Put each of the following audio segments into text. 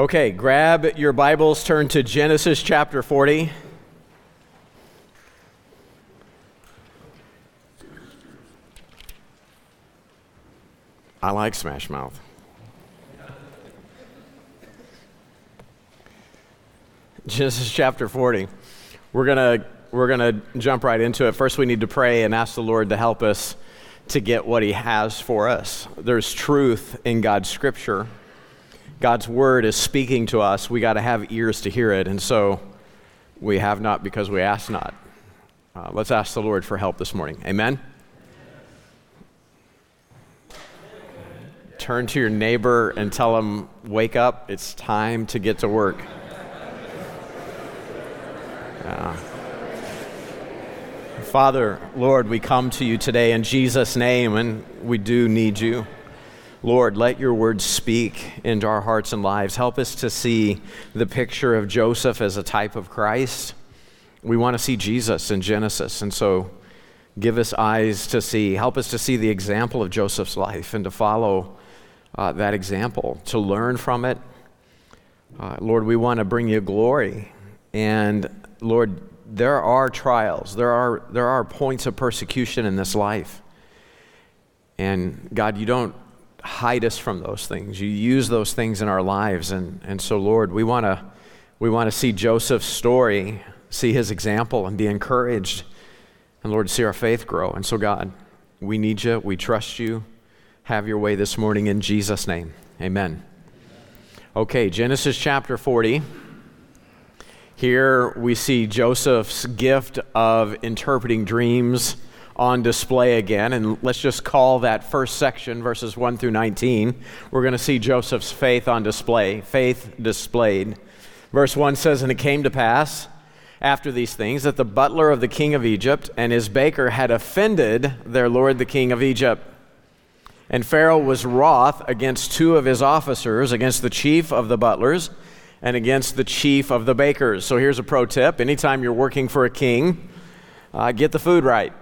Okay, grab your Bibles, turn to Genesis chapter 40. I like Smash Mouth. Genesis chapter 40. We're going to we're going to jump right into it. First we need to pray and ask the Lord to help us to get what he has for us. There's truth in God's scripture. God's word is speaking to us. We got to have ears to hear it. And so we have not because we ask not. Uh, let's ask the Lord for help this morning. Amen. Turn to your neighbor and tell him, wake up, it's time to get to work. Father, Lord, we come to you today in Jesus' name, and we do need you. Lord, let your words speak into our hearts and lives. Help us to see the picture of Joseph as a type of Christ. We want to see Jesus in Genesis, and so give us eyes to see. Help us to see the example of Joseph's life and to follow uh, that example, to learn from it. Uh, Lord, we want to bring you glory. And Lord, there are trials, there are, there are points of persecution in this life. And God, you don't hide us from those things. You use those things in our lives. And, and so, Lord, we want to we wanna see Joseph's story, see his example, and be encouraged. And Lord, see our faith grow. And so, God, we need you. We trust you. Have your way this morning in Jesus' name. Amen. Okay, Genesis chapter 40. Here we see Joseph's gift of interpreting dreams on display again. And let's just call that first section, verses 1 through 19. We're going to see Joseph's faith on display, faith displayed. Verse 1 says, And it came to pass after these things that the butler of the king of Egypt and his baker had offended their lord the king of Egypt. And Pharaoh was wroth against two of his officers, against the chief of the butlers and against the chief of the bakers. So here's a pro tip anytime you're working for a king, uh, get the food right.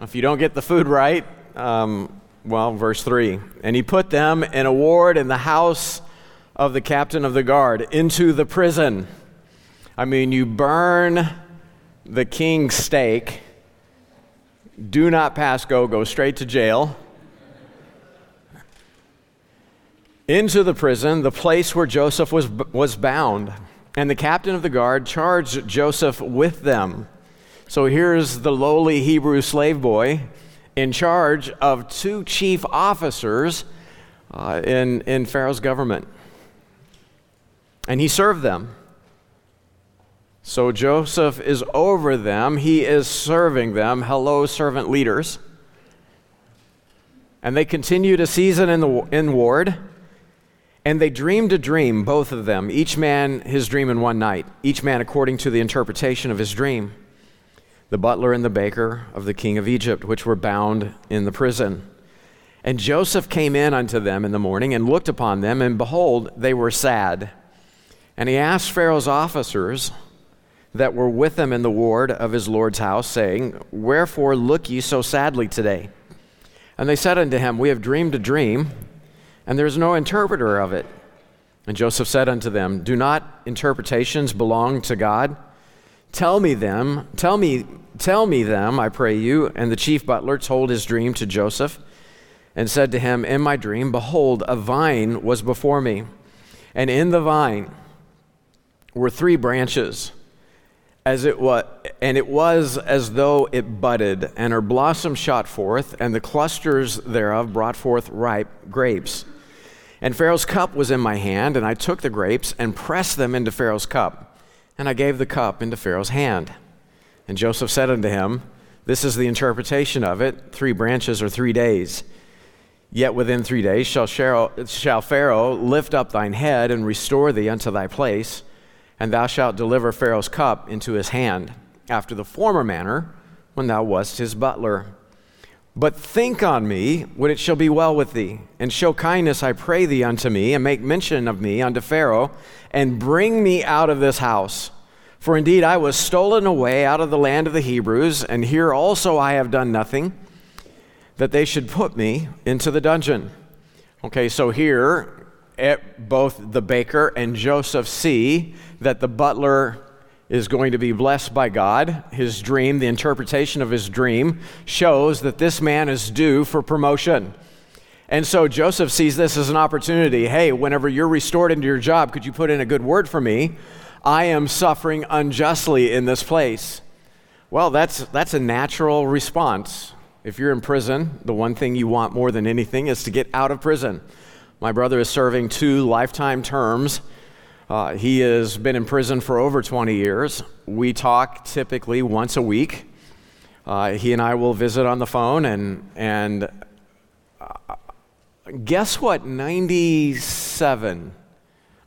If you don't get the food right, um, well, verse 3 and he put them in a ward in the house of the captain of the guard into the prison. I mean, you burn the king's steak, do not pass go, go straight to jail. into the prison, the place where Joseph was, was bound. And the captain of the guard charged Joseph with them. So here's the lowly Hebrew slave boy in charge of two chief officers uh, in, in Pharaoh's government. And he served them. So Joseph is over them, he is serving them. Hello, servant leaders. And they continue to season in the in ward. And they dreamed a dream, both of them, each man his dream in one night, each man according to the interpretation of his dream. The butler and the baker of the king of Egypt, which were bound in the prison. And Joseph came in unto them in the morning and looked upon them, and behold, they were sad. And he asked Pharaoh's officers that were with him in the ward of his Lord's house, saying, Wherefore look ye so sadly today? And they said unto him, We have dreamed a dream and there's no interpreter of it. And Joseph said unto them, Do not interpretations belong to God? Tell me them, tell me, tell me them, I pray you. And the chief butler told his dream to Joseph and said to him, In my dream, behold, a vine was before me, and in the vine were three branches, as it was, and it was as though it budded, and her blossom shot forth, and the clusters thereof brought forth ripe grapes. And Pharaoh's cup was in my hand, and I took the grapes and pressed them into Pharaoh's cup. And I gave the cup into Pharaoh's hand. And Joseph said unto him, This is the interpretation of it three branches or three days. Yet within three days shall, shall Pharaoh lift up thine head and restore thee unto thy place, and thou shalt deliver Pharaoh's cup into his hand, after the former manner when thou wast his butler. But think on me when it shall be well with thee, and show kindness, I pray thee, unto me, and make mention of me unto Pharaoh, and bring me out of this house. For indeed I was stolen away out of the land of the Hebrews, and here also I have done nothing, that they should put me into the dungeon. Okay, so here eh, both the baker and Joseph see that the butler is going to be blessed by God. His dream, the interpretation of his dream, shows that this man is due for promotion. And so Joseph sees this as an opportunity. Hey, whenever you're restored into your job, could you put in a good word for me? I am suffering unjustly in this place. Well, that's, that's a natural response. If you're in prison, the one thing you want more than anything is to get out of prison. My brother is serving two lifetime terms. Uh, he has been in prison for over 20 years. We talk typically once a week. Uh, he and I will visit on the phone, and, and uh, guess what? 97,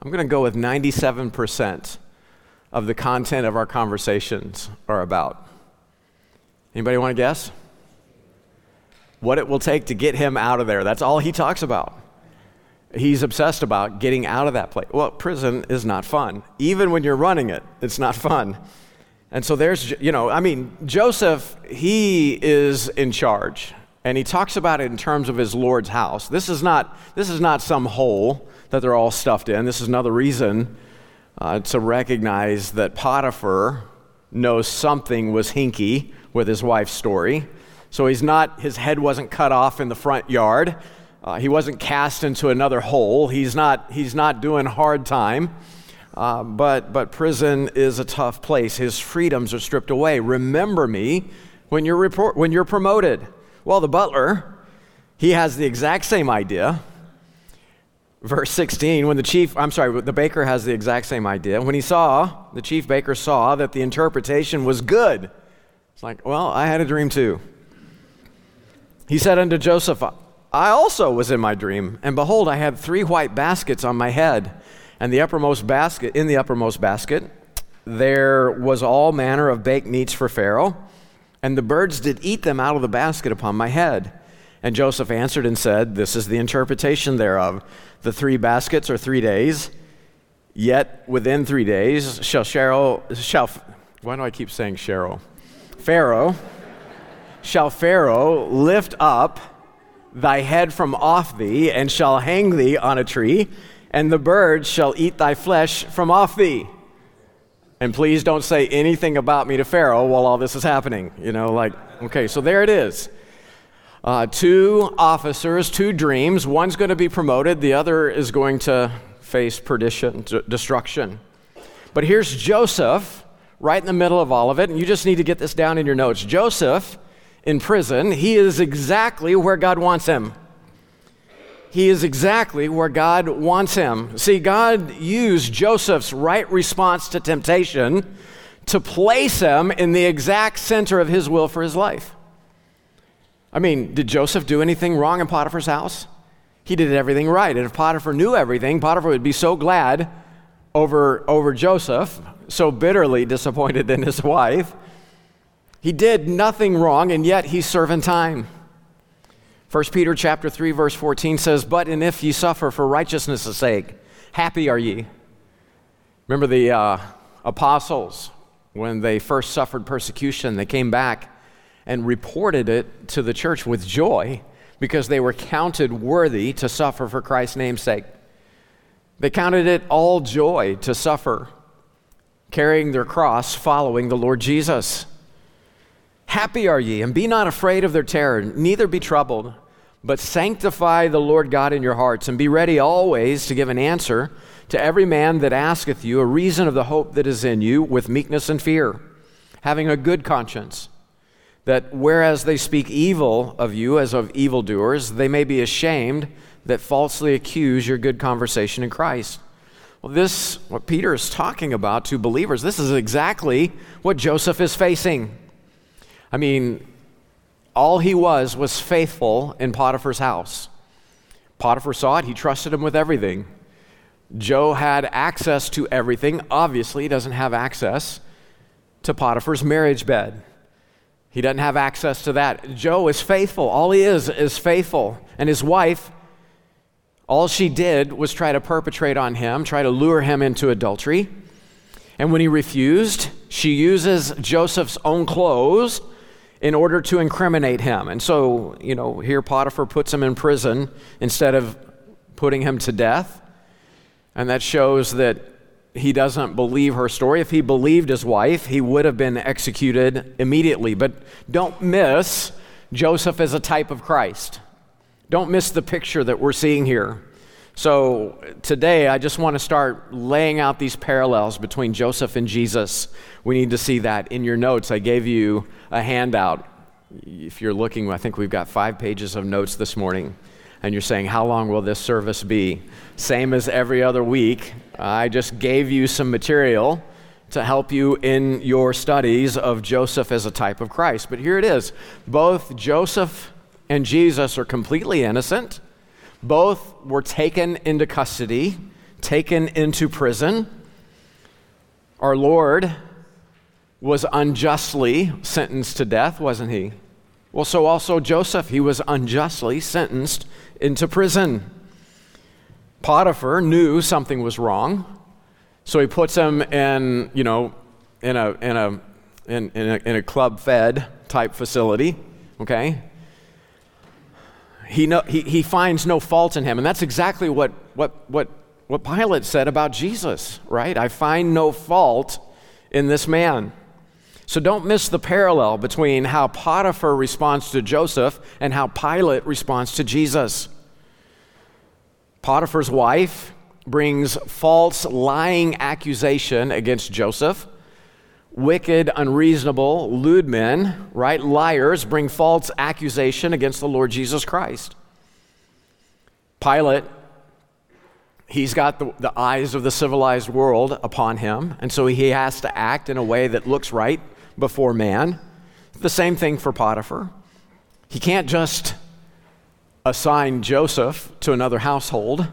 I'm going to go with 97% of the content of our conversations are about. Anybody want to guess? What it will take to get him out of there. That's all he talks about. He's obsessed about getting out of that place. Well, prison is not fun. Even when you're running it, it's not fun. And so there's, you know, I mean, Joseph, he is in charge. And he talks about it in terms of his Lord's house. This is not, this is not some hole that they're all stuffed in. This is another reason uh, to recognize that Potiphar knows something was hinky with his wife's story. So he's not, his head wasn't cut off in the front yard. Uh, he wasn't cast into another hole. He's not, he's not doing hard time. Uh, but, but prison is a tough place. His freedoms are stripped away. Remember me when you're, report, when you're promoted. Well, the butler, he has the exact same idea. Verse 16, when the chief, I'm sorry, the baker has the exact same idea. When he saw, the chief baker saw that the interpretation was good. It's like, well, I had a dream too. He said unto Joseph, I also was in my dream, and behold, I had three white baskets on my head, and the uppermost basket, in the uppermost basket, there was all manner of baked meats for Pharaoh, and the birds did eat them out of the basket upon my head. And Joseph answered and said, This is the interpretation thereof. The three baskets are three days, yet within three days shall Pharaoh, shall, why do I keep saying Cheryl? Pharaoh, shall Pharaoh lift up thy head from off thee, and shall hang thee on a tree, and the birds shall eat thy flesh from off thee. And please don't say anything about me to Pharaoh while all this is happening. You know, like, okay, so there it is. Uh, two officers, two dreams. One's going to be promoted, the other is going to face perdition, d- destruction. But here's Joseph right in the middle of all of it, and you just need to get this down in your notes. Joseph in prison, he is exactly where God wants him. He is exactly where God wants him. See, God used Joseph's right response to temptation to place him in the exact center of his will for his life. I mean, did Joseph do anything wrong in Potiphar's house? He did everything right. And if Potiphar knew everything, Potiphar would be so glad over, over Joseph, so bitterly disappointed in his wife. He did nothing wrong, and yet he's serving time. 1 Peter chapter 3, verse 14 says, But and if ye suffer for righteousness' sake, happy are ye. Remember the uh, apostles, when they first suffered persecution, they came back and reported it to the church with joy because they were counted worthy to suffer for Christ's name's sake. They counted it all joy to suffer, carrying their cross, following the Lord Jesus. Happy are ye, and be not afraid of their terror, neither be troubled, but sanctify the Lord God in your hearts, and be ready always to give an answer to every man that asketh you a reason of the hope that is in you with meekness and fear, having a good conscience, that whereas they speak evil of you as of evildoers, they may be ashamed that falsely accuse your good conversation in Christ. Well, this, what Peter is talking about to believers, this is exactly what Joseph is facing. I mean, all he was was faithful in Potiphar's house. Potiphar saw it, he trusted him with everything. Joe had access to everything. Obviously, he doesn't have access to Potiphar's marriage bed. He doesn't have access to that. Joe is faithful. All he is is faithful. And his wife, all she did was try to perpetrate on him, try to lure him into adultery. And when he refused, she uses Joseph's own clothes in order to incriminate him. And so, you know, here Potiphar puts him in prison instead of putting him to death. And that shows that he doesn't believe her story. If he believed his wife, he would have been executed immediately. But don't miss Joseph as a type of Christ. Don't miss the picture that we're seeing here. So, today I just want to start laying out these parallels between Joseph and Jesus. We need to see that in your notes. I gave you a handout. If you're looking, I think we've got five pages of notes this morning. And you're saying, How long will this service be? Same as every other week. I just gave you some material to help you in your studies of Joseph as a type of Christ. But here it is both Joseph and Jesus are completely innocent both were taken into custody, taken into prison. Our Lord was unjustly sentenced to death, wasn't he? Well, so also Joseph, he was unjustly sentenced into prison. Potiphar knew something was wrong, so he puts him in, you know, in a, in a, in, in a, in a club fed type facility, okay? He, no, he, he finds no fault in him. And that's exactly what, what, what, what Pilate said about Jesus, right? I find no fault in this man. So don't miss the parallel between how Potiphar responds to Joseph and how Pilate responds to Jesus. Potiphar's wife brings false, lying accusation against Joseph. Wicked, unreasonable, lewd men, right? Liars bring false accusation against the Lord Jesus Christ. Pilate, he's got the, the eyes of the civilized world upon him, and so he has to act in a way that looks right before man. The same thing for Potiphar. He can't just assign Joseph to another household.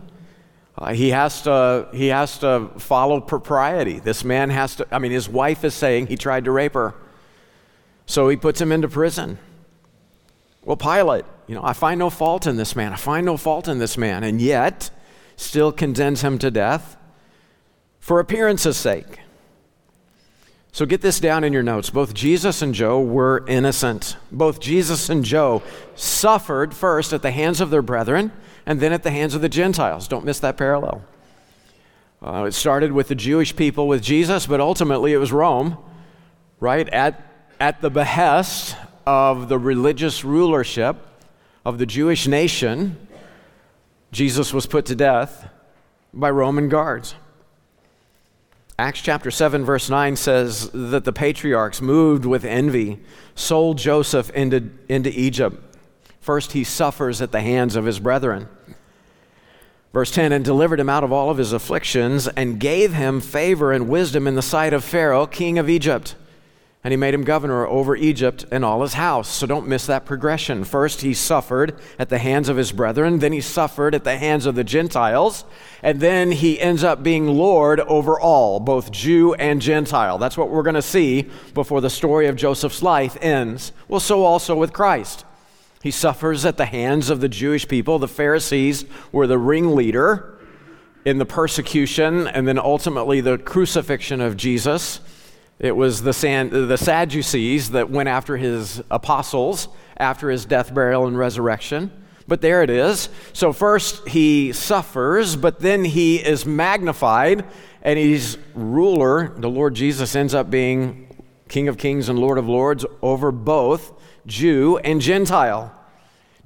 Uh, he, has to, he has to follow propriety. This man has to, I mean, his wife is saying he tried to rape her. So he puts him into prison. Well, Pilate, you know, I find no fault in this man. I find no fault in this man. And yet, still condemns him to death for appearance's sake. So get this down in your notes. Both Jesus and Joe were innocent. Both Jesus and Joe suffered first at the hands of their brethren and then at the hands of the Gentiles. Don't miss that parallel. Uh, it started with the Jewish people with Jesus, but ultimately it was Rome, right? At, at the behest of the religious rulership of the Jewish nation, Jesus was put to death by Roman guards. Acts chapter 7, verse 9 says that the patriarchs, moved with envy, sold Joseph into, into Egypt. First, he suffers at the hands of his brethren. Verse 10 and delivered him out of all of his afflictions and gave him favor and wisdom in the sight of Pharaoh, king of Egypt. And he made him governor over Egypt and all his house. So don't miss that progression. First, he suffered at the hands of his brethren, then, he suffered at the hands of the Gentiles, and then he ends up being Lord over all, both Jew and Gentile. That's what we're going to see before the story of Joseph's life ends. Well, so also with Christ. He suffers at the hands of the Jewish people. The Pharisees were the ringleader in the persecution and then ultimately the crucifixion of Jesus. It was the, San, the Sadducees that went after his apostles after his death, burial, and resurrection. But there it is. So, first he suffers, but then he is magnified and he's ruler. The Lord Jesus ends up being King of Kings and Lord of Lords over both Jew and Gentile.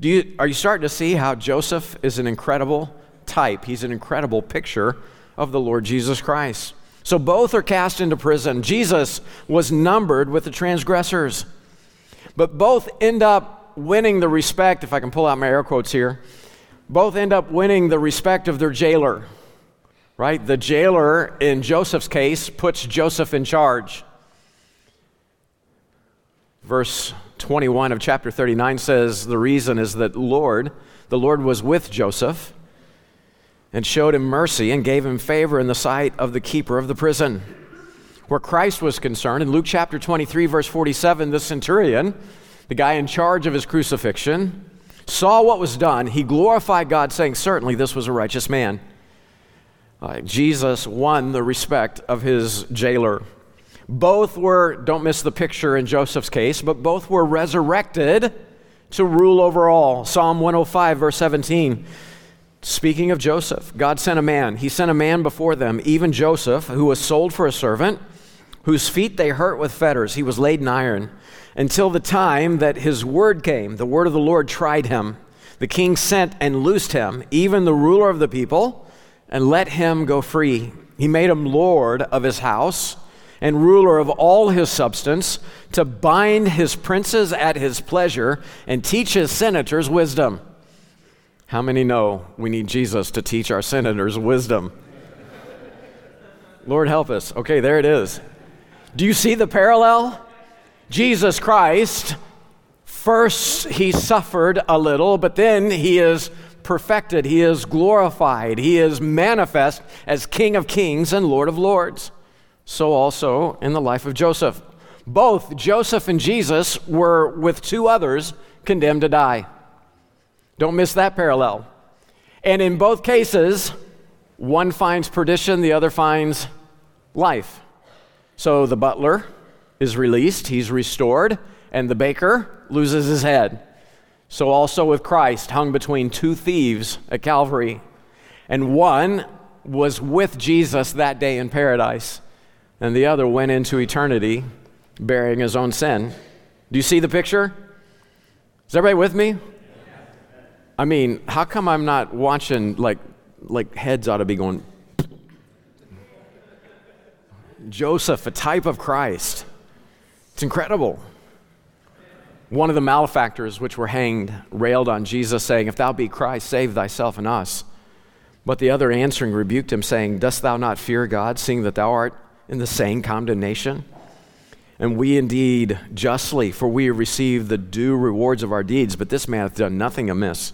Do you, are you starting to see how Joseph is an incredible type? He's an incredible picture of the Lord Jesus Christ. So both are cast into prison. Jesus was numbered with the transgressors, but both end up winning the respect, if I can pull out my air quotes here, both end up winning the respect of their jailer, right? The jailer in Joseph's case puts Joseph in charge. Verse 21 of chapter 39 says the reason is that Lord, the Lord was with Joseph and showed him mercy and gave him favor in the sight of the keeper of the prison. Where Christ was concerned, in Luke chapter 23, verse 47, the centurion, the guy in charge of his crucifixion, saw what was done. He glorified God, saying, Certainly this was a righteous man. Uh, Jesus won the respect of his jailer. Both were, don't miss the picture in Joseph's case, but both were resurrected to rule over all. Psalm 105, verse 17 Speaking of Joseph, God sent a man. He sent a man before them, even Joseph, who was sold for a servant, whose feet they hurt with fetters. He was laid in iron until the time that his word came. The word of the Lord tried him. The king sent and loosed him, even the ruler of the people, and let him go free. He made him lord of his house and ruler of all his substance, to bind his princes at his pleasure and teach his senators wisdom. How many know we need Jesus to teach our senators wisdom? Lord help us. Okay, there it is. Do you see the parallel? Jesus Christ, first he suffered a little, but then he is perfected, he is glorified, he is manifest as King of kings and Lord of lords so also in the life of Joseph. Both Joseph and Jesus were, with two others, condemned to die. Don't miss that parallel. And in both cases, one finds perdition, the other finds life. So the butler is released, he's restored, and the baker loses his head. So also with Christ, hung between two thieves at Calvary. And one was with Jesus that day in paradise, and the other went into eternity bearing his own sin. Do you see the picture? Is everybody with me? I mean, how come I'm not watching like like heads ought to be going Joseph, a type of Christ. It's incredible. One of the malefactors which were hanged railed on Jesus, saying, If thou be Christ, save thyself and us. But the other answering rebuked him, saying, Dost thou not fear God, seeing that thou art in the same condemnation? And we indeed justly, for we have received the due rewards of our deeds, but this man hath done nothing amiss.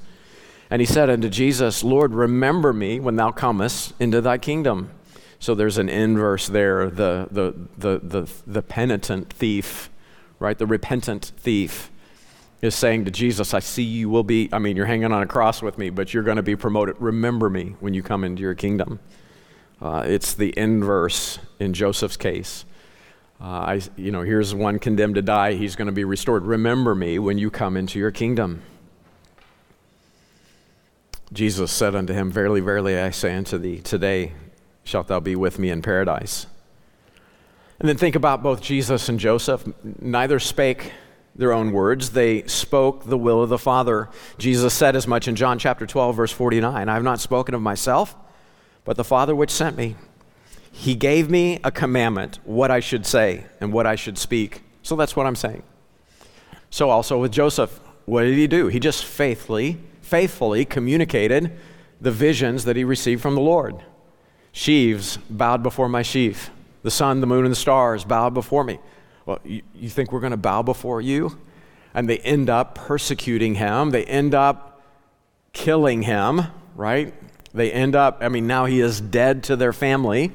And he said unto Jesus, Lord, remember me when thou comest into thy kingdom. So there's an inverse there, the, the, the, the, the penitent thief, right? The repentant thief is saying to Jesus, I see you will be, I mean, you're hanging on a cross with me, but you're going to be promoted. Remember me when you come into your kingdom. Uh, it's the inverse in Joseph's case. Uh, I, you know, here's one condemned to die. He's going to be restored. Remember me when you come into your kingdom. Jesus said unto him, Verily, verily, I say unto thee, today shalt thou be with me in paradise. And then think about both Jesus and Joseph. Neither spake their own words, they spoke the will of the Father. Jesus said as much in John chapter 12, verse 49 I have not spoken of myself but the Father which sent me, he gave me a commandment, what I should say and what I should speak. So that's what I'm saying. So also with Joseph, what did he do? He just faithfully, faithfully communicated the visions that he received from the Lord. Sheaves bowed before my sheaf. The sun, the moon, and the stars bowed before me. Well, you, you think we're going to bow before you? And they end up persecuting him. They end up killing him, right? They end up, I mean, now he is dead to their family.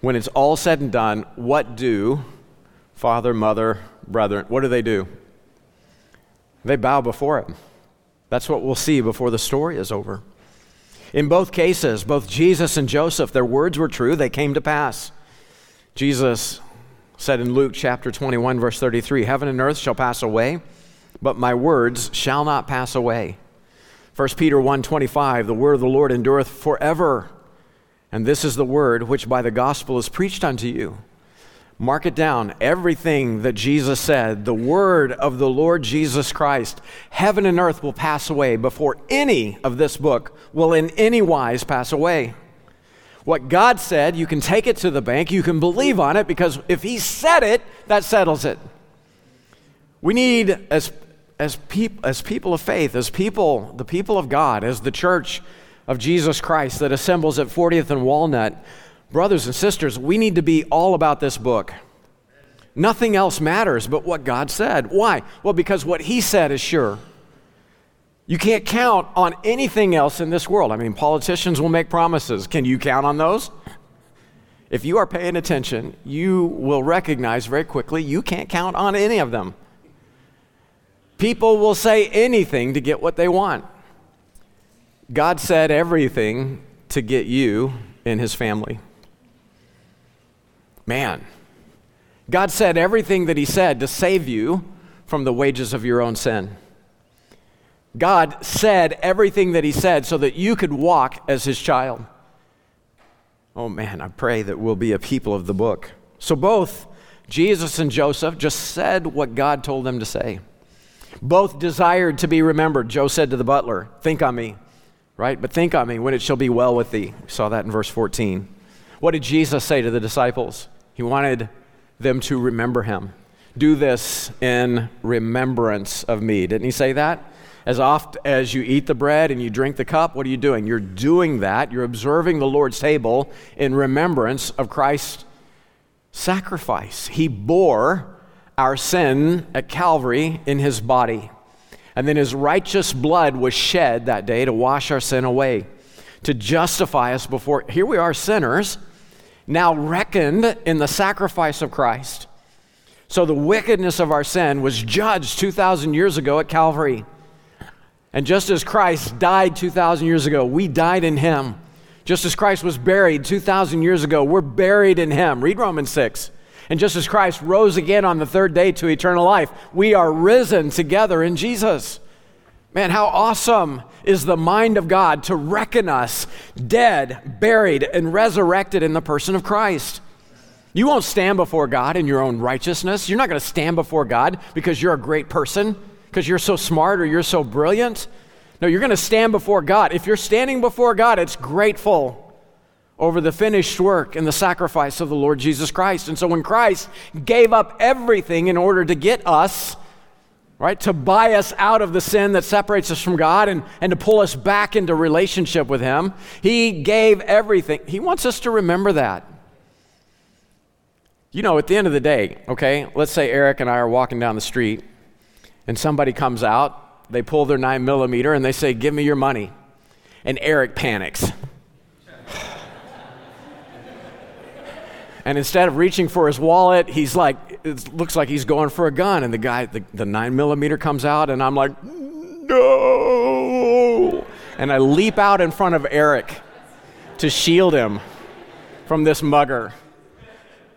When it's all said and done, what do father, mother, brethren, what do they do? They bow before him. That's what we'll see before the story is over. In both cases, both Jesus and Joseph, their words were true, they came to pass. Jesus said in Luke chapter 21, verse 33 Heaven and earth shall pass away, but my words shall not pass away. 1 Peter 1:25 The word of the Lord endureth forever. And this is the word which by the gospel is preached unto you. Mark it down. Everything that Jesus said, the word of the Lord Jesus Christ, heaven and earth will pass away before any of this book will in any wise pass away. What God said, you can take it to the bank, you can believe on it because if He said it, that settles it. We need, as as, peop- as people of faith, as people, the people of God, as the church of Jesus Christ that assembles at 40th and Walnut, brothers and sisters, we need to be all about this book. Nothing else matters but what God said. Why? Well, because what He said is sure. You can't count on anything else in this world. I mean, politicians will make promises. Can you count on those? If you are paying attention, you will recognize very quickly you can't count on any of them. People will say anything to get what they want. God said everything to get you in his family. Man, God said everything that he said to save you from the wages of your own sin. God said everything that He said so that you could walk as His child. Oh man, I pray that we'll be a people of the book. So both Jesus and Joseph just said what God told them to say. Both desired to be remembered. Joe said to the butler, Think on me, right? But think on me when it shall be well with thee. We saw that in verse 14. What did Jesus say to the disciples? He wanted them to remember him. Do this in remembrance of me. Didn't he say that? As oft as you eat the bread and you drink the cup, what are you doing? You're doing that. You're observing the Lord's table in remembrance of Christ's sacrifice. He bore our sin at Calvary in his body. And then his righteous blood was shed that day to wash our sin away, to justify us before. Here we are, sinners, now reckoned in the sacrifice of Christ. So the wickedness of our sin was judged 2,000 years ago at Calvary. And just as Christ died 2,000 years ago, we died in him. Just as Christ was buried 2,000 years ago, we're buried in him. Read Romans 6. And just as Christ rose again on the third day to eternal life, we are risen together in Jesus. Man, how awesome is the mind of God to reckon us dead, buried, and resurrected in the person of Christ. You won't stand before God in your own righteousness. You're not going to stand before God because you're a great person because you're so smart or you're so brilliant. No, you're going to stand before God. If you're standing before God, it's grateful over the finished work and the sacrifice of the Lord Jesus Christ. And so when Christ gave up everything in order to get us, right, to buy us out of the sin that separates us from God and, and to pull us back into relationship with Him, He gave everything. He wants us to remember that. You know, at the end of the day, okay, let's say Eric and I are walking down the street and somebody comes out, they pull their nine millimeter, and they say, Give me your money. And Eric panics. And instead of reaching for his wallet, he's like, it looks like he's going for a gun. And the guy, the, the nine millimeter comes out, and I'm like, No! And I leap out in front of Eric to shield him from this mugger.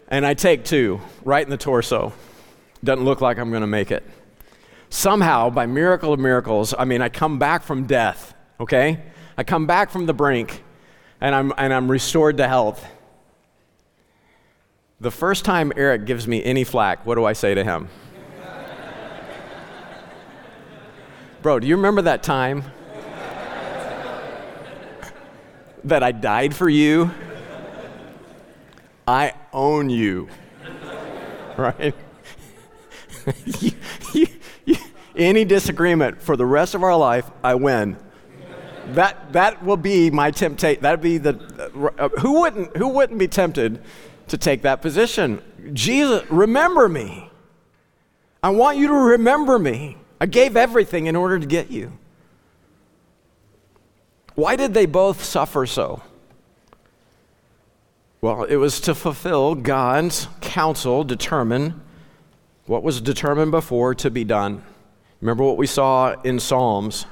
And I take two right in the torso. Doesn't look like I'm going to make it somehow, by miracle of miracles, I mean, I come back from death, okay? I come back from the brink and I'm, and I'm restored to health. The first time Eric gives me any flack, what do I say to him? Bro, do you remember that time that I died for you? I own you. Right? any disagreement for the rest of our life, I win. That, that will be my temptation. That'd be the, uh, who wouldn't, who wouldn't be tempted to take that position? Jesus, remember me. I want you to remember me. I gave everything in order to get you. Why did they both suffer so? Well, it was to fulfill God's counsel, determine what was determined before to be done. Remember what we saw in Psalms?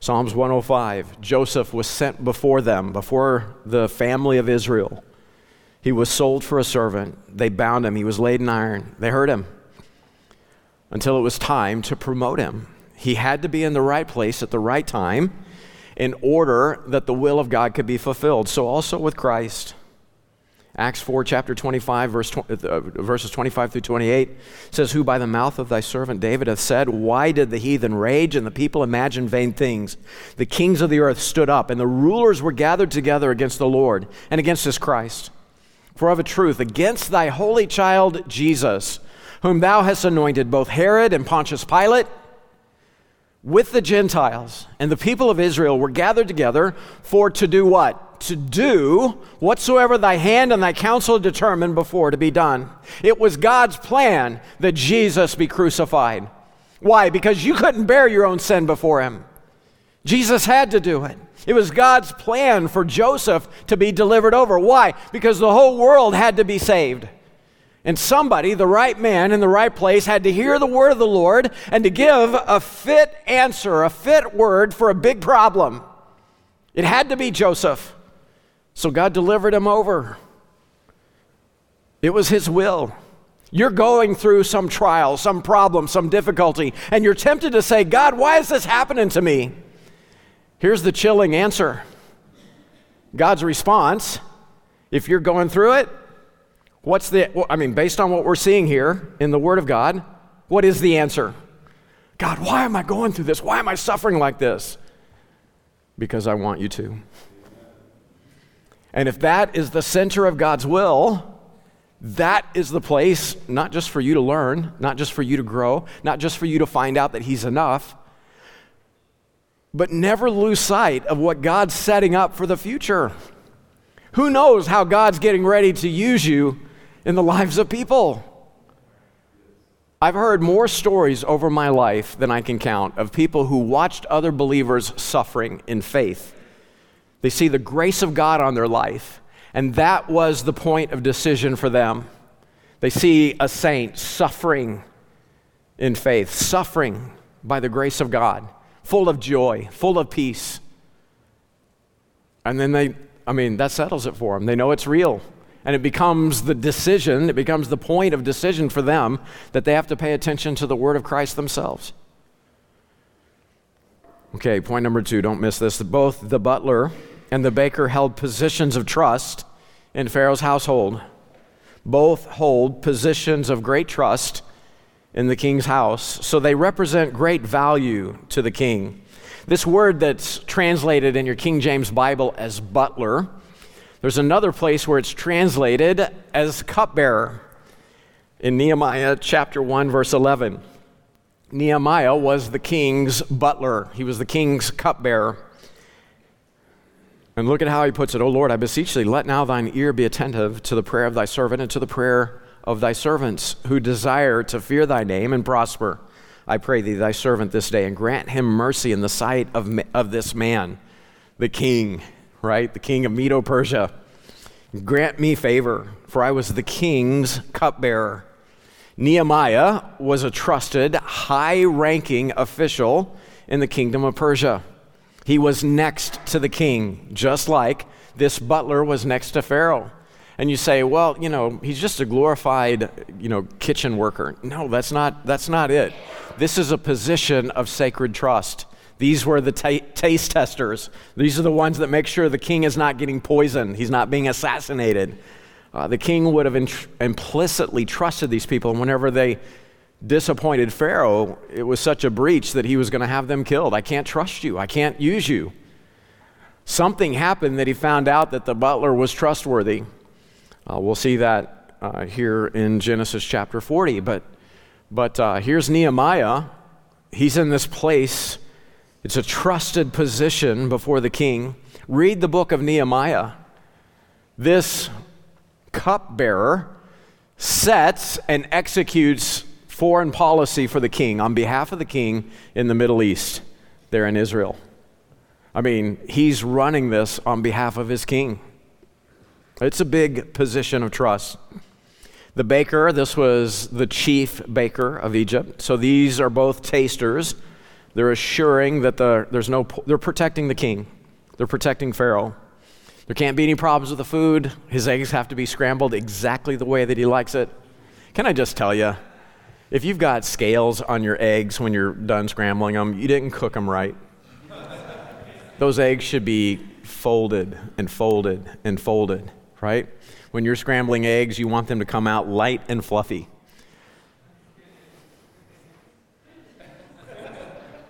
Psalms 105. Joseph was sent before them, before the family of Israel. He was sold for a servant. They bound him. He was laid in iron. They hurt him until it was time to promote him. He had to be in the right place at the right time in order that the will of God could be fulfilled. So, also with Christ. Acts 4, chapter 25, verse, uh, verses 25 through 28 says, Who by the mouth of thy servant David hath said, Why did the heathen rage and the people imagine vain things? The kings of the earth stood up, and the rulers were gathered together against the Lord and against his Christ. For of a truth, against thy holy child Jesus, whom thou hast anointed, both Herod and Pontius Pilate, with the Gentiles and the people of Israel were gathered together for to do what? to do whatsoever thy hand and thy counsel determined before to be done. It was God's plan that Jesus be crucified. Why? Because you couldn't bear your own sin before him. Jesus had to do it. It was God's plan for Joseph to be delivered over. Why? Because the whole world had to be saved. And somebody, the right man in the right place, had to hear the word of the Lord and to give a fit answer, a fit word for a big problem. It had to be Joseph. So God delivered him over. It was his will. You're going through some trial, some problem, some difficulty, and you're tempted to say, God, why is this happening to me? Here's the chilling answer God's response if you're going through it, what's the, I mean, based on what we're seeing here in the Word of God, what is the answer? God, why am I going through this? Why am I suffering like this? Because I want you to. And if that is the center of God's will, that is the place not just for you to learn, not just for you to grow, not just for you to find out that He's enough, but never lose sight of what God's setting up for the future. Who knows how God's getting ready to use you in the lives of people? I've heard more stories over my life than I can count of people who watched other believers suffering in faith. They see the grace of God on their life, and that was the point of decision for them. They see a saint suffering in faith, suffering by the grace of God, full of joy, full of peace. And then they I mean, that settles it for them. They know it's real. And it becomes the decision, it becomes the point of decision for them that they have to pay attention to the word of Christ themselves. Okay, point number two, don't miss this. Both the butler and the baker held positions of trust in Pharaoh's household. Both hold positions of great trust in the king's house, so they represent great value to the king. This word that's translated in your King James Bible as butler, there's another place where it's translated as cupbearer in Nehemiah chapter 1, verse 11. Nehemiah was the king's butler, he was the king's cupbearer. And look at how he puts it. Oh Lord, I beseech thee, let now thine ear be attentive to the prayer of thy servant and to the prayer of thy servants who desire to fear thy name and prosper. I pray thee, thy servant, this day, and grant him mercy in the sight of, of this man, the king, right? The king of Medo Persia. Grant me favor, for I was the king's cupbearer. Nehemiah was a trusted, high ranking official in the kingdom of Persia. He was next to the king, just like this butler was next to Pharaoh and you say, well, you know, he's just a glorified, you know, kitchen worker. No, that's not, that's not it. This is a position of sacred trust. These were the t- taste testers. These are the ones that make sure the king is not getting poisoned, he's not being assassinated. Uh, the king would have in- implicitly trusted these people, and whenever they disappointed Pharaoh, it was such a breach that he was going to have them killed. I can't trust you, I can't use you. Something happened that he found out that the butler was trustworthy. Uh, we'll see that uh, here in Genesis chapter 40. But, but uh, here's Nehemiah. He's in this place, it's a trusted position before the king. Read the book of Nehemiah. This cupbearer sets and executes foreign policy for the king on behalf of the king in the Middle East, there in Israel. I mean, he's running this on behalf of his king. It's a big position of trust. The baker, this was the chief baker of Egypt. So these are both tasters. They're assuring that the, there's no, they're protecting the king, they're protecting Pharaoh. There can't be any problems with the food. His eggs have to be scrambled exactly the way that he likes it. Can I just tell you, if you've got scales on your eggs when you're done scrambling them, you didn't cook them right. Those eggs should be folded and folded and folded right? When you're scrambling eggs, you want them to come out light and fluffy.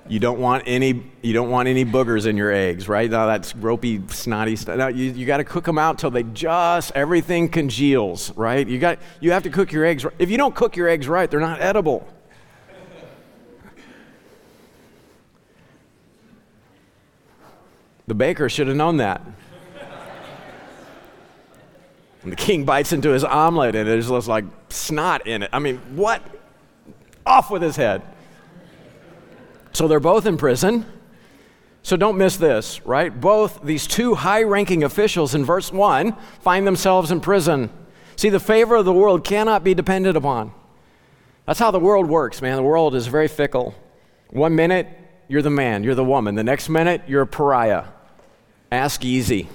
You don't want any you don't want any boogers in your eggs, right? Now that's ropey, snotty stuff. Now you, you got to cook them out till they just everything congeals, right? You got you have to cook your eggs. If you don't cook your eggs right, they're not edible. The baker should have known that. And the king bites into his omelet and there's just like snot in it. I mean, what? Off with his head. So they're both in prison. So don't miss this, right? Both these two high ranking officials in verse 1 find themselves in prison. See, the favor of the world cannot be depended upon. That's how the world works, man. The world is very fickle. One minute, you're the man, you're the woman. The next minute, you're a pariah. Ask easy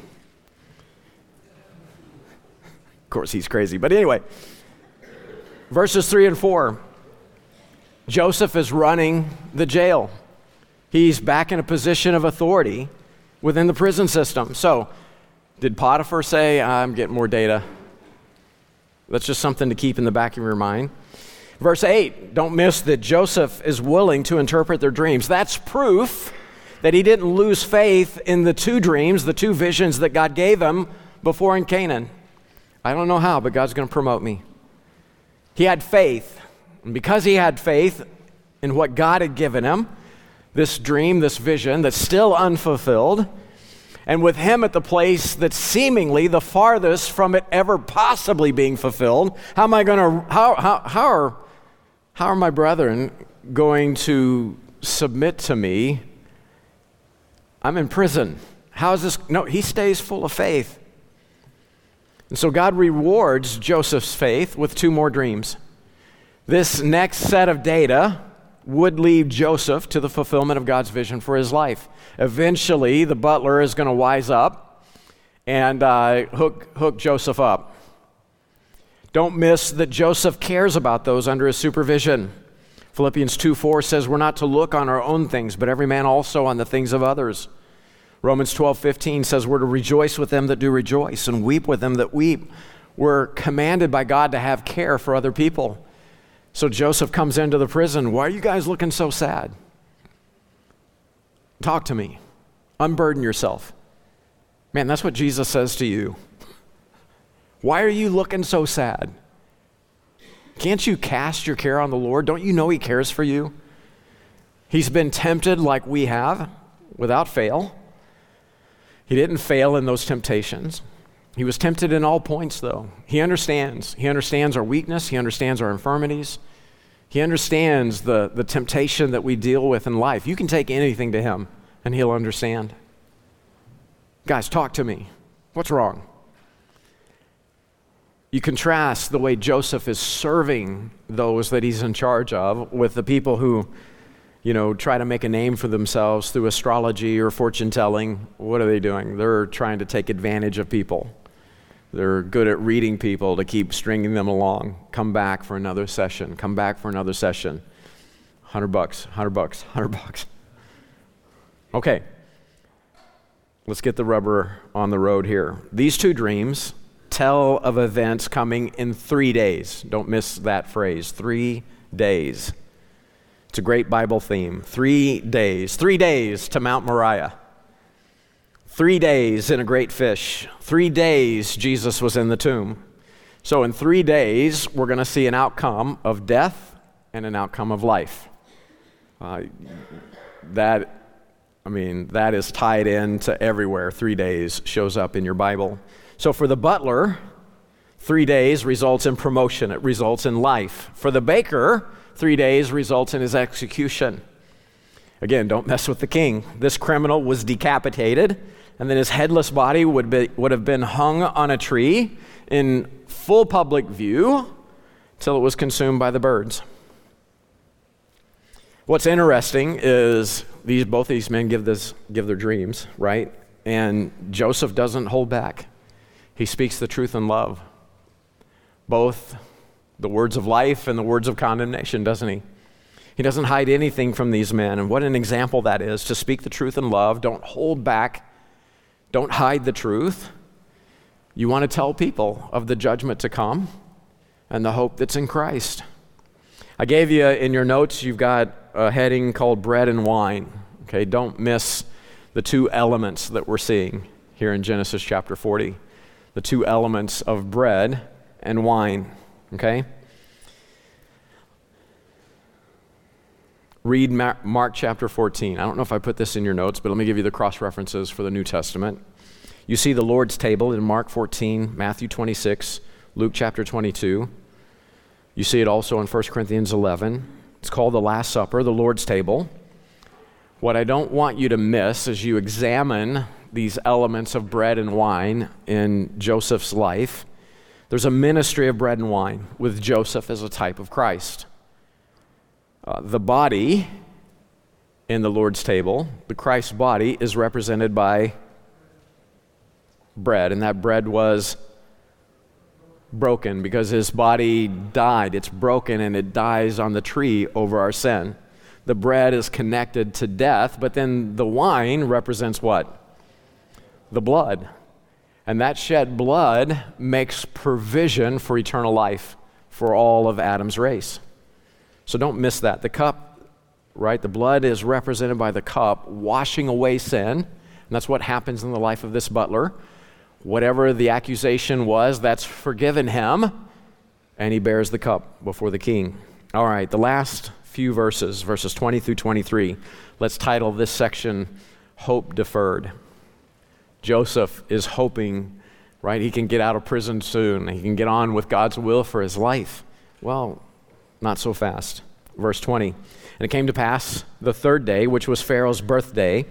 course, he's crazy. But anyway, Verses 3 and 4 Joseph is running the jail. He's back in a position of authority within the prison system. So, did Potiphar say, I'm getting more data? That's just something to keep in the back of your mind. Verse 8, don't miss that Joseph is willing to interpret their dreams. That's proof that he didn't lose faith in the two dreams, the two visions that God gave him before in Canaan. I don't know how, but God's going to promote me. He had faith. And because he had faith in what God had given him, this dream, this vision that's still unfulfilled, and with him at the place that's seemingly the farthest from it ever possibly being fulfilled, how am I going to, how, how, how, are, how are my brethren going to submit to me? I'm in prison. How is this? No, he stays full of faith. And so God rewards Joseph's faith with two more dreams. This next set of data would lead Joseph to the fulfillment of God's vision for his life. Eventually, the butler is going to wise up and uh, hook, hook Joseph up. Don't miss that Joseph cares about those under his supervision. Philippians 2 4 says, We're not to look on our own things, but every man also on the things of others. Romans 12, 15 says we're to rejoice with them that do rejoice and weep with them that weep. We're commanded by God to have care for other people. So Joseph comes into the prison. Why are you guys looking so sad? Talk to me. Unburden yourself. Man, that's what Jesus says to you. Why are you looking so sad? Can't you cast your care on the Lord? Don't you know He cares for you? He's been tempted like we have without fail. He didn't fail in those temptations. He was tempted in all points, though. He understands. He understands our weakness, he understands our infirmities. He understands the, the temptation that we deal with in life. You can take anything to him, and he'll understand. Guys, talk to me. What's wrong? You contrast the way Joseph is serving those that he's in charge of with the people who you know, try to make a name for themselves through astrology or fortune telling, what are they doing? They're trying to take advantage of people. They're good at reading people to keep stringing them along. Come back for another session. Come back for another session. 100 bucks, 100 bucks, 100 bucks. Okay. Let's get the rubber on the road here. These two dreams tell of events coming in three days. Don't miss that phrase. Three days. It's a great Bible theme. Three days. Three days to Mount Moriah. Three days in a great fish. Three days Jesus was in the tomb. So, in three days, we're going to see an outcome of death and an outcome of life. Uh, that, I mean, that is tied into everywhere. Three days shows up in your Bible. So, for the butler, three days results in promotion, it results in life. For the baker, three days results in his execution. Again, don't mess with the king. This criminal was decapitated, and then his headless body would, be, would have been hung on a tree in full public view till it was consumed by the birds. What's interesting is these both these men give this give their dreams, right? And Joseph doesn't hold back. He speaks the truth in love. Both the words of life and the words of condemnation, doesn't he? He doesn't hide anything from these men. And what an example that is to speak the truth in love. Don't hold back, don't hide the truth. You want to tell people of the judgment to come and the hope that's in Christ. I gave you in your notes, you've got a heading called bread and wine. Okay, don't miss the two elements that we're seeing here in Genesis chapter 40 the two elements of bread and wine. Okay? Read Mark chapter 14. I don't know if I put this in your notes, but let me give you the cross references for the New Testament. You see the Lord's table in Mark 14, Matthew 26, Luke chapter 22. You see it also in 1 Corinthians 11. It's called the Last Supper, the Lord's table. What I don't want you to miss as you examine these elements of bread and wine in Joseph's life there's a ministry of bread and wine with Joseph as a type of Christ. Uh, the body in the Lord's table, the Christ body, is represented by bread, and that bread was broken because his body died. It's broken and it dies on the tree over our sin. The bread is connected to death, but then the wine represents what? The blood. And that shed blood makes provision for eternal life for all of Adam's race. So don't miss that. The cup, right? The blood is represented by the cup washing away sin. And that's what happens in the life of this butler. Whatever the accusation was, that's forgiven him. And he bears the cup before the king. All right, the last few verses, verses 20 through 23. Let's title this section Hope Deferred. Joseph is hoping, right, he can get out of prison soon. He can get on with God's will for his life. Well, not so fast. Verse 20. And it came to pass the third day, which was Pharaoh's birthday,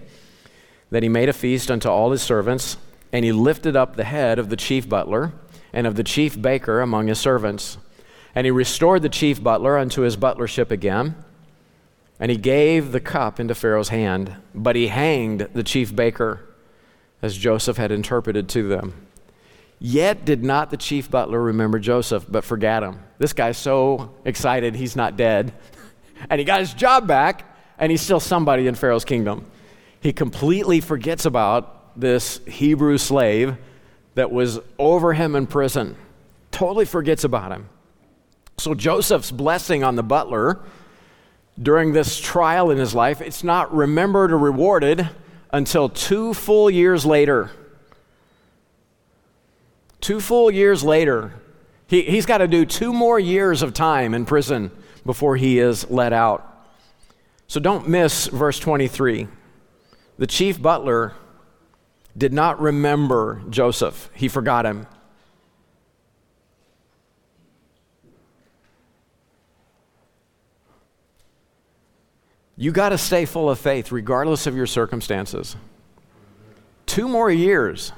that he made a feast unto all his servants, and he lifted up the head of the chief butler and of the chief baker among his servants. And he restored the chief butler unto his butlership again. And he gave the cup into Pharaoh's hand, but he hanged the chief baker as Joseph had interpreted to them. Yet did not the chief butler remember Joseph, but forgot him. This guy's so excited he's not dead. and he got his job back, and he's still somebody in Pharaoh's kingdom. He completely forgets about this Hebrew slave that was over him in prison. Totally forgets about him. So Joseph's blessing on the butler during this trial in his life, it's not remembered or rewarded until two full years later. Two full years later, he, he's got to do two more years of time in prison before he is let out. So don't miss verse 23. The chief butler did not remember Joseph, he forgot him. You got to stay full of faith regardless of your circumstances. Two more years,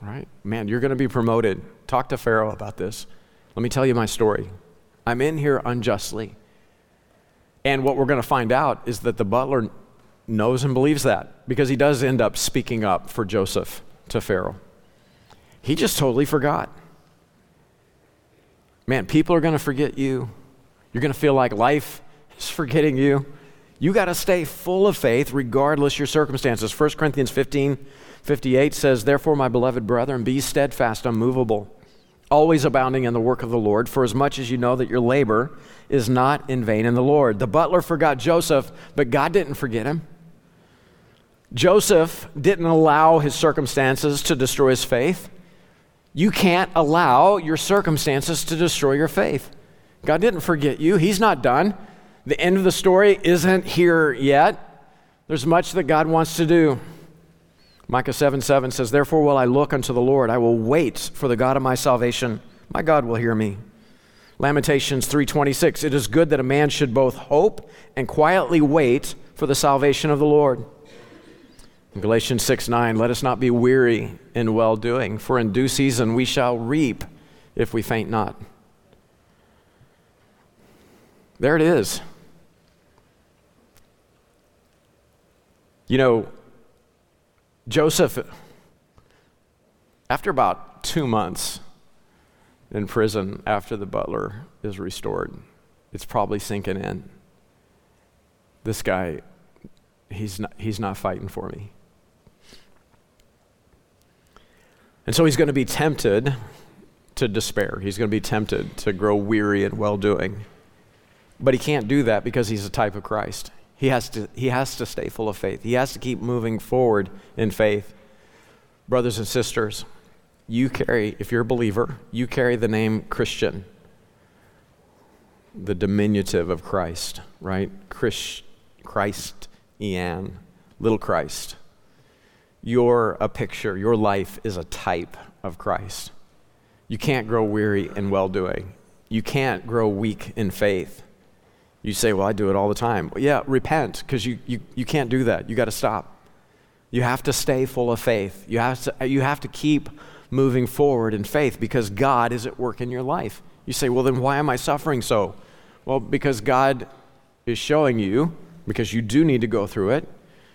right? Man, you're going to be promoted. Talk to Pharaoh about this. Let me tell you my story. I'm in here unjustly. And what we're going to find out is that the butler knows and believes that because he does end up speaking up for Joseph to Pharaoh. He just totally forgot. Man, people are going to forget you. You're going to feel like life is forgetting you. You got to stay full of faith regardless your circumstances. 1 Corinthians 15 58 says, Therefore, my beloved brethren, be steadfast, unmovable, always abounding in the work of the Lord, for as much as you know that your labor is not in vain in the Lord. The butler forgot Joseph, but God didn't forget him. Joseph didn't allow his circumstances to destroy his faith. You can't allow your circumstances to destroy your faith. God didn't forget you, He's not done. The end of the story isn't here yet. There's much that God wants to do. Micah 7 7 says, Therefore will I look unto the Lord. I will wait for the God of my salvation. My God will hear me. Lamentations 3:26 It is good that a man should both hope and quietly wait for the salvation of the Lord. In Galatians 6 9, let us not be weary in well doing, for in due season we shall reap if we faint not. There it is. You know, Joseph, after about two months in prison, after the butler is restored, it's probably sinking in. This guy, he's not, he's not fighting for me. And so he's going to be tempted to despair. He's going to be tempted to grow weary in well doing. But he can't do that because he's a type of Christ. He has, to, he has to stay full of faith. He has to keep moving forward in faith. Brothers and sisters, you carry, if you're a believer, you carry the name Christian, the diminutive of Christ, right? Christ, Christ, Ian, little Christ. You're a picture, your life is a type of Christ. You can't grow weary in well doing, you can't grow weak in faith. You say, Well, I do it all the time. Well, yeah, repent, because you, you, you can't do that. You got to stop. You have to stay full of faith. You have, to, you have to keep moving forward in faith because God is at work in your life. You say, Well, then why am I suffering so? Well, because God is showing you, because you do need to go through it,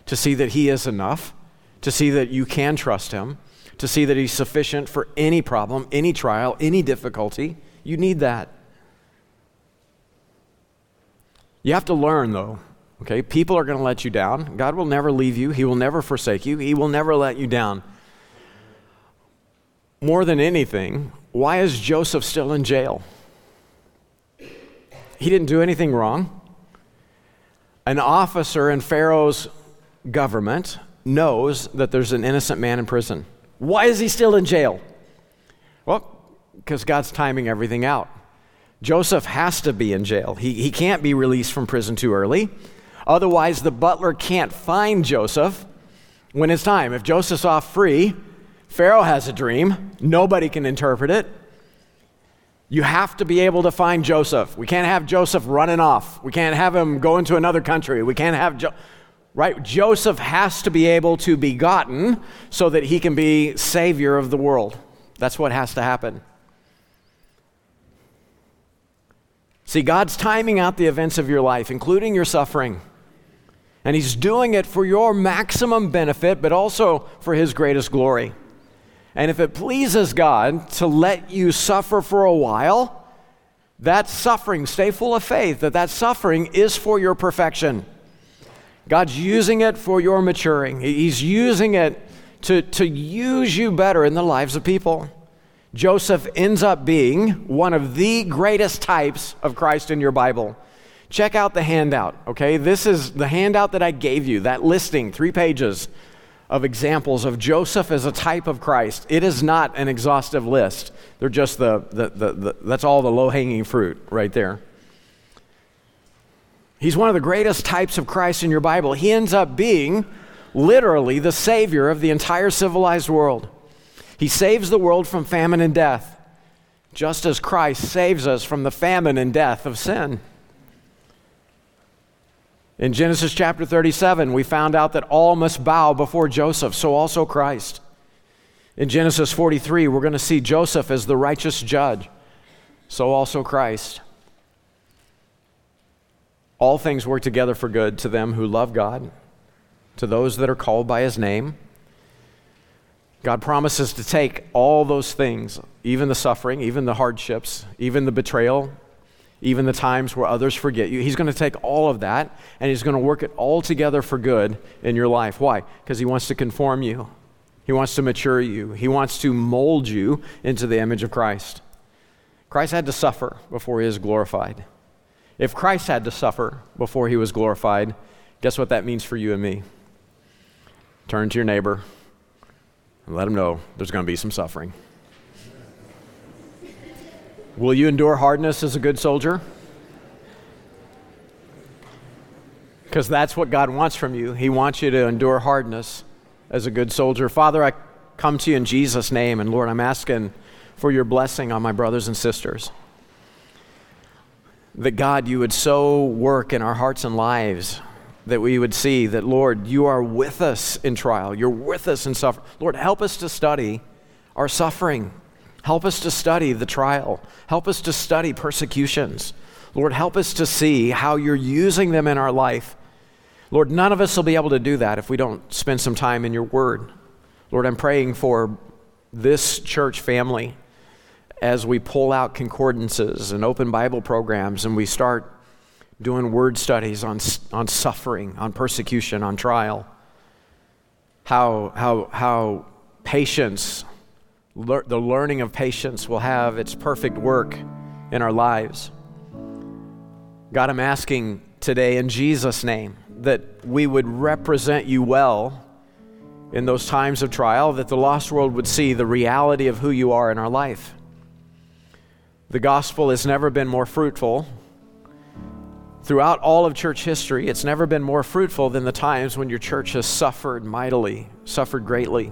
to see that He is enough, to see that you can trust Him, to see that He's sufficient for any problem, any trial, any difficulty. You need that. You have to learn, though. Okay, people are going to let you down. God will never leave you, He will never forsake you, He will never let you down. More than anything, why is Joseph still in jail? He didn't do anything wrong. An officer in Pharaoh's government knows that there's an innocent man in prison. Why is he still in jail? Well, because God's timing everything out. Joseph has to be in jail. He, he can't be released from prison too early. Otherwise, the butler can't find Joseph when it's time. If Joseph's off free, Pharaoh has a dream, nobody can interpret it. You have to be able to find Joseph. We can't have Joseph running off. We can't have him go into another country. We can't have jo- right? Joseph has to be able to be gotten so that he can be savior of the world. That's what has to happen. See, God's timing out the events of your life, including your suffering. And He's doing it for your maximum benefit, but also for His greatest glory. And if it pleases God to let you suffer for a while, that suffering, stay full of faith that that suffering is for your perfection. God's using it for your maturing. He's using it to, to use you better in the lives of people. Joseph ends up being one of the greatest types of Christ in your Bible. Check out the handout, okay? This is the handout that I gave you, that listing, three pages of examples of Joseph as a type of Christ. It is not an exhaustive list. They're just the, the, the, the that's all the low hanging fruit right there. He's one of the greatest types of Christ in your Bible. He ends up being literally the Savior of the entire civilized world. He saves the world from famine and death, just as Christ saves us from the famine and death of sin. In Genesis chapter 37, we found out that all must bow before Joseph, so also Christ. In Genesis 43, we're going to see Joseph as the righteous judge, so also Christ. All things work together for good to them who love God, to those that are called by his name. God promises to take all those things, even the suffering, even the hardships, even the betrayal, even the times where others forget you. He's going to take all of that and he's going to work it all together for good in your life. Why? Because he wants to conform you, he wants to mature you, he wants to mold you into the image of Christ. Christ had to suffer before he is glorified. If Christ had to suffer before he was glorified, guess what that means for you and me? Turn to your neighbor and let them know there's going to be some suffering. Will you endure hardness as a good soldier? Because that's what God wants from you. He wants you to endure hardness as a good soldier. Father, I come to you in Jesus' name, and Lord, I'm asking for your blessing on my brothers and sisters. That God, you would so work in our hearts and lives that we would see that, Lord, you are with us in trial. You're with us in suffering. Lord, help us to study our suffering. Help us to study the trial. Help us to study persecutions. Lord, help us to see how you're using them in our life. Lord, none of us will be able to do that if we don't spend some time in your word. Lord, I'm praying for this church family as we pull out concordances and open Bible programs and we start doing word studies on, on suffering, on persecution, on trial. How, how, how patience the learning of patience will have its perfect work in our lives. God, I'm asking today in Jesus' name that we would represent you well in those times of trial, that the lost world would see the reality of who you are in our life. The gospel has never been more fruitful. Throughout all of church history, it's never been more fruitful than the times when your church has suffered mightily, suffered greatly.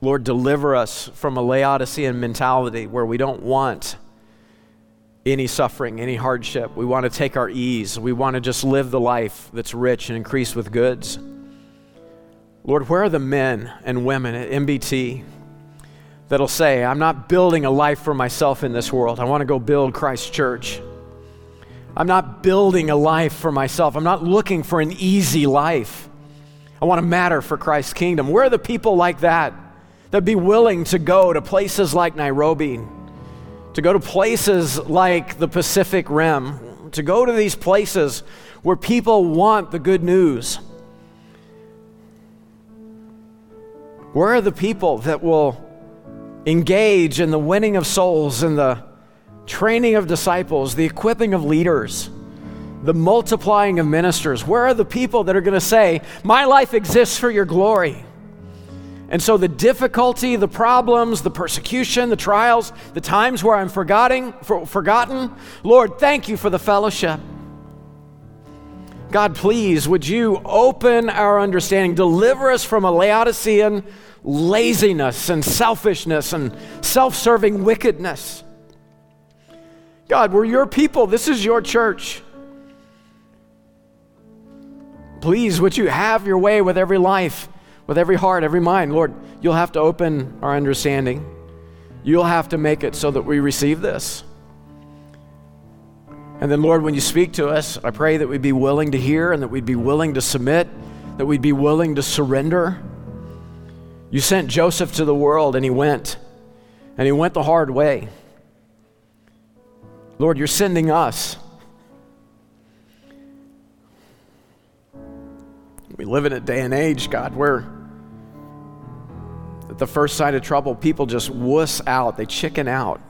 Lord, deliver us from a Laodicean mentality where we don't want any suffering, any hardship. We want to take our ease. We want to just live the life that's rich and increased with goods. Lord, where are the men and women at MBT that'll say, I'm not building a life for myself in this world. I want to go build Christ's church. I'm not building a life for myself. I'm not looking for an easy life. I want to matter for Christ's kingdom. Where are the people like that that be willing to go to places like Nairobi, to go to places like the Pacific Rim, to go to these places where people want the good news? Where are the people that will engage in the winning of souls and the training of disciples, the equipping of leaders, the multiplying of ministers? Where are the people that are going to say, My life exists for your glory? And so, the difficulty, the problems, the persecution, the trials, the times where I'm forgetting, for, forgotten, Lord, thank you for the fellowship. God, please, would you open our understanding, deliver us from a Laodicean laziness and selfishness and self serving wickedness. God, we're your people. This is your church. Please, would you have your way with every life, with every heart, every mind? Lord, you'll have to open our understanding. You'll have to make it so that we receive this. And then, Lord, when you speak to us, I pray that we'd be willing to hear and that we'd be willing to submit, that we'd be willing to surrender. You sent Joseph to the world, and he went, and he went the hard way. Lord, you're sending us. We live in a day and age, God, where at the first sign of trouble, people just wuss out, they chicken out.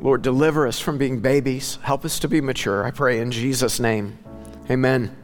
Lord, deliver us from being babies. Help us to be mature. I pray in Jesus' name. Amen.